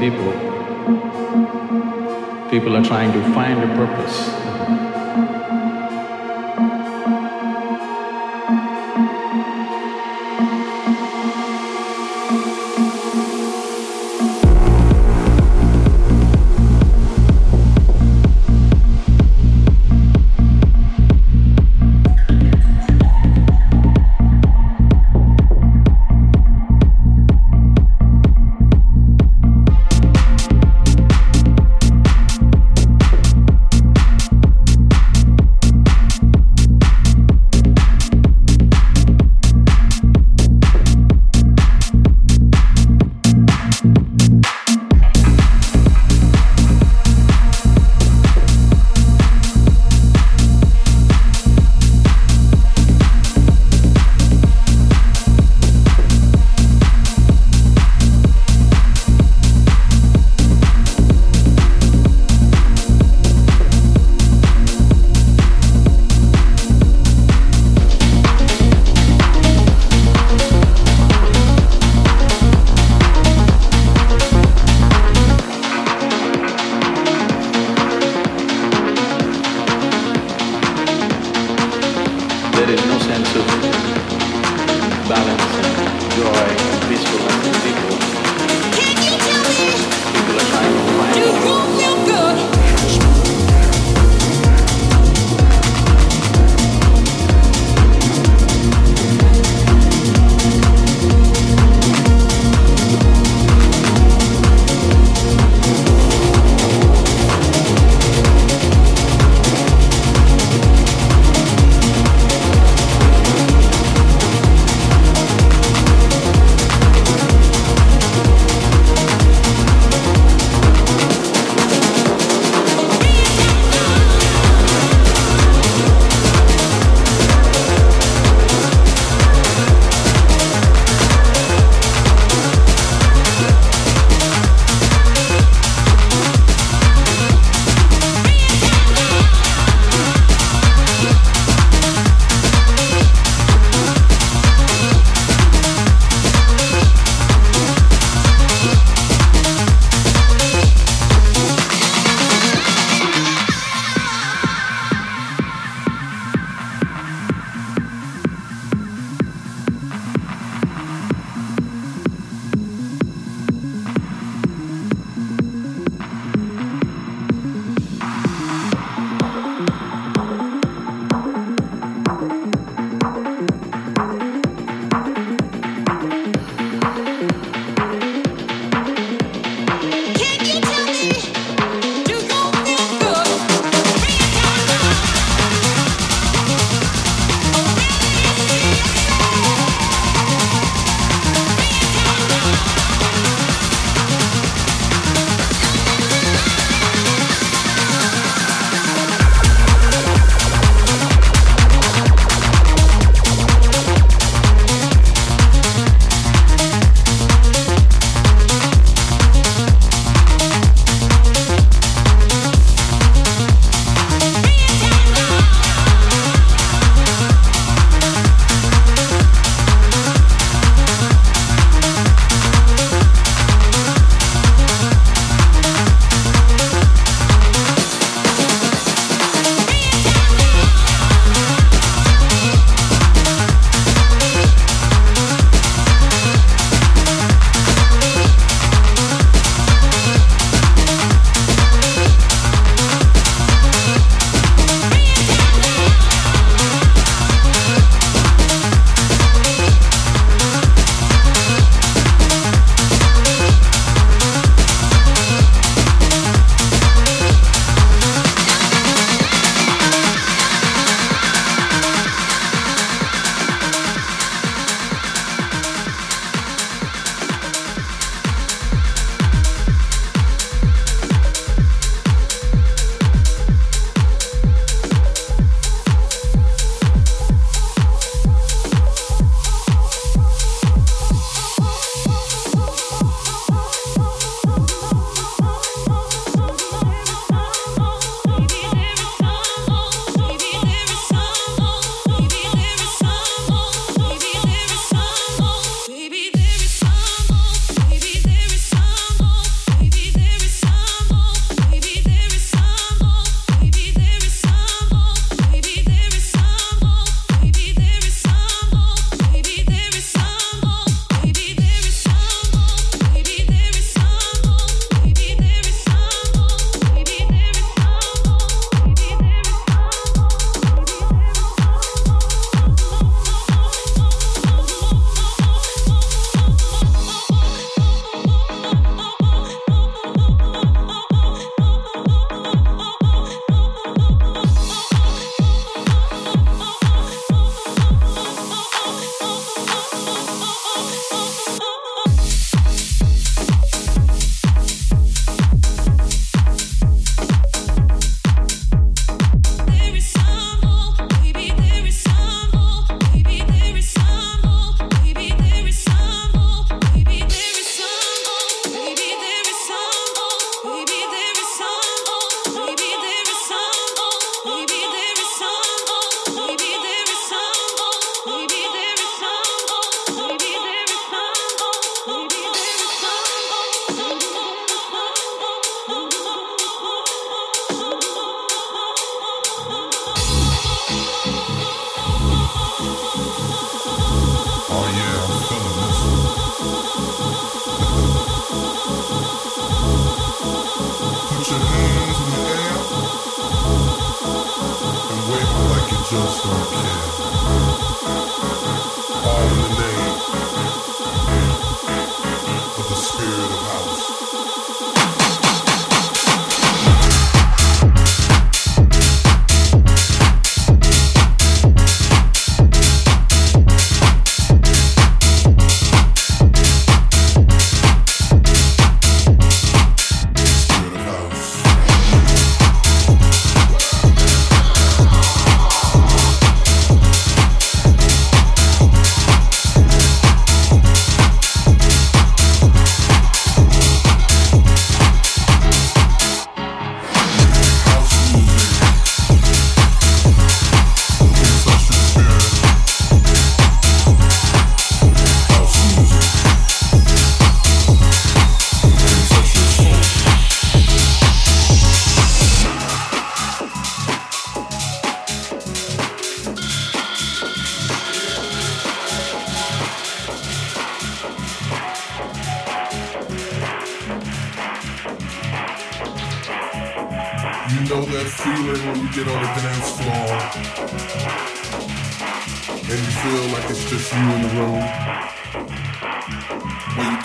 people. People are trying to find a purpose.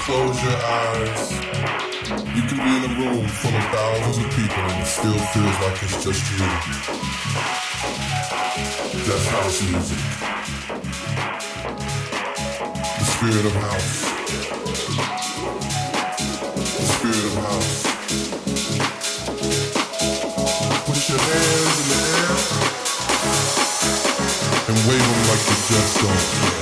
Close your eyes, you can be in a room full of thousands of people and it still feels like it's just you. That's house music. The spirit of house. The spirit of house. Put your hands in the air and wave them like you just don't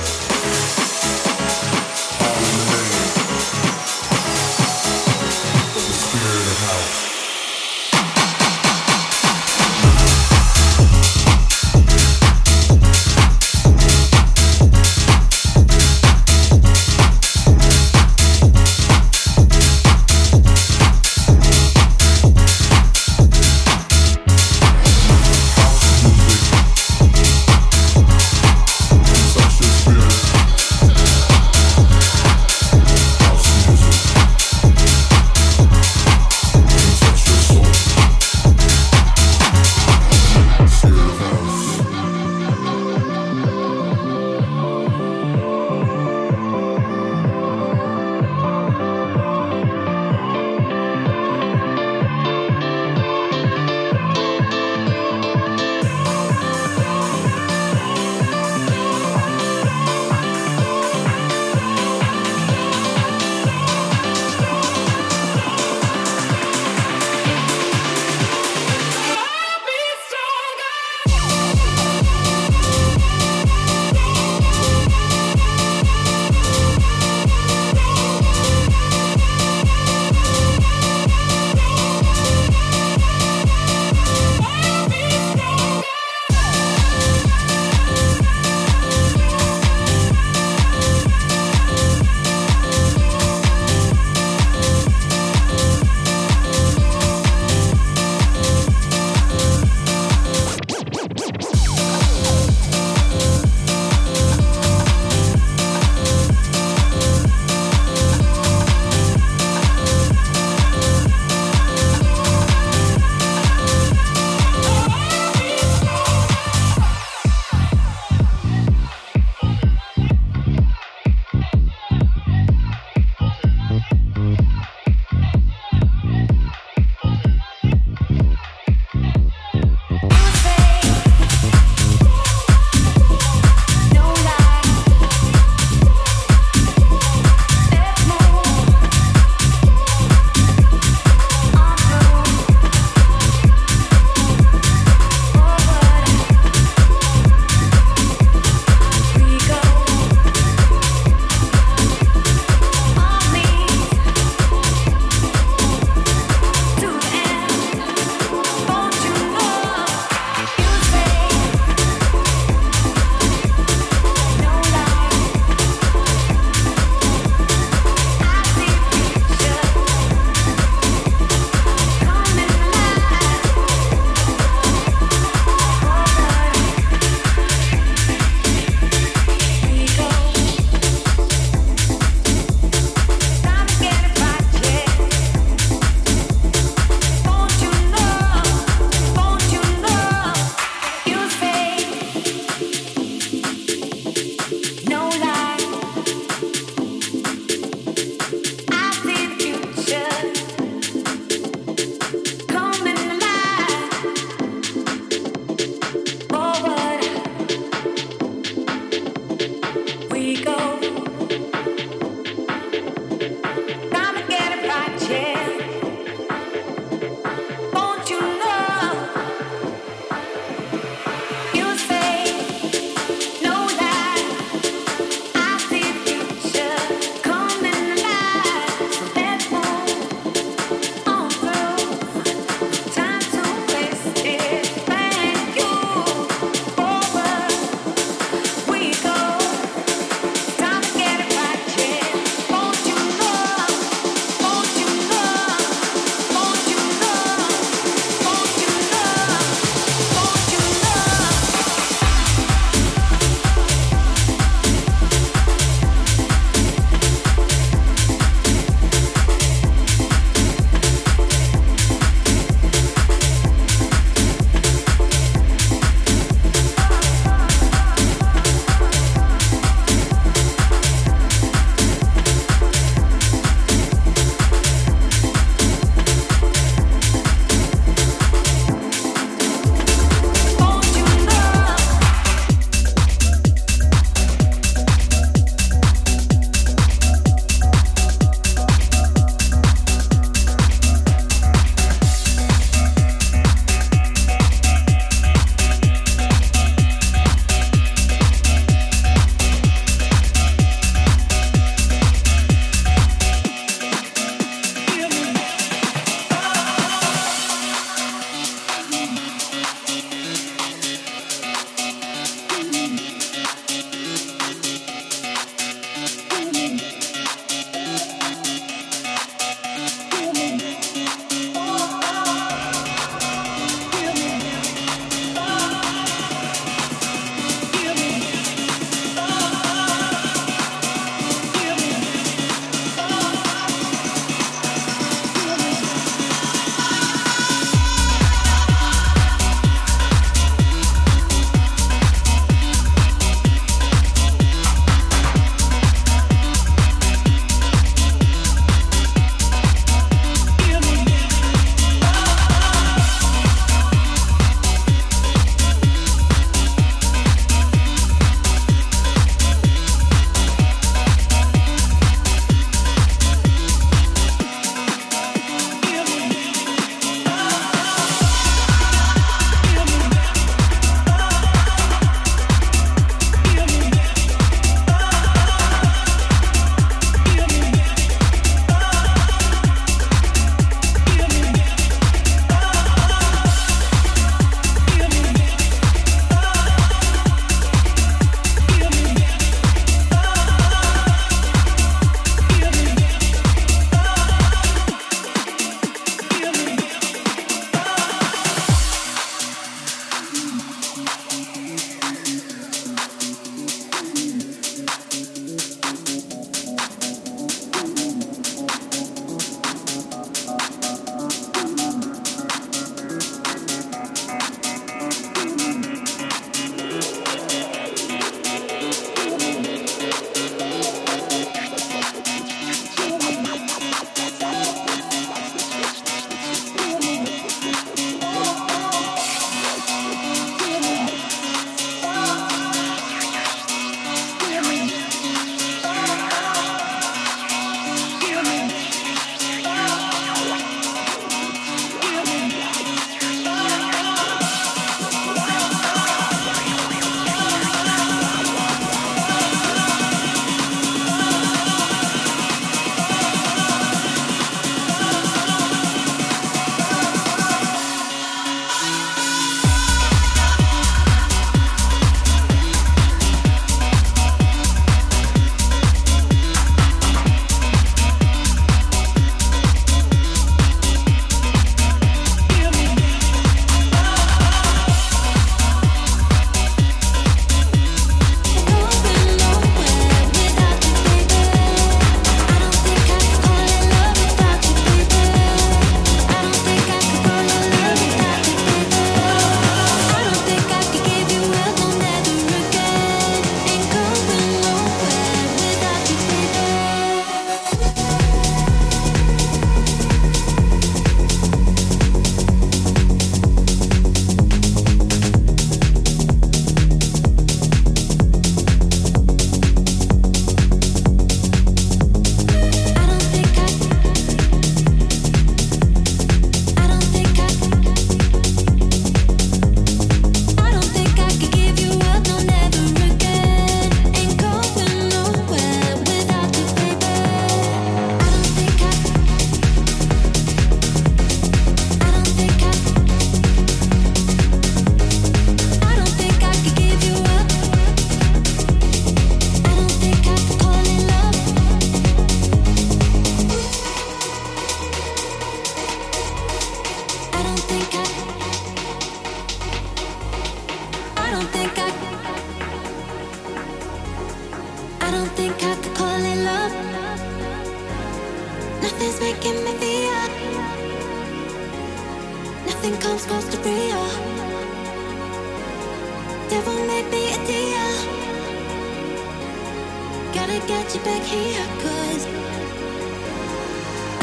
get you back here cause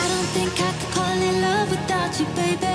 I don't think I could fall in love without you baby.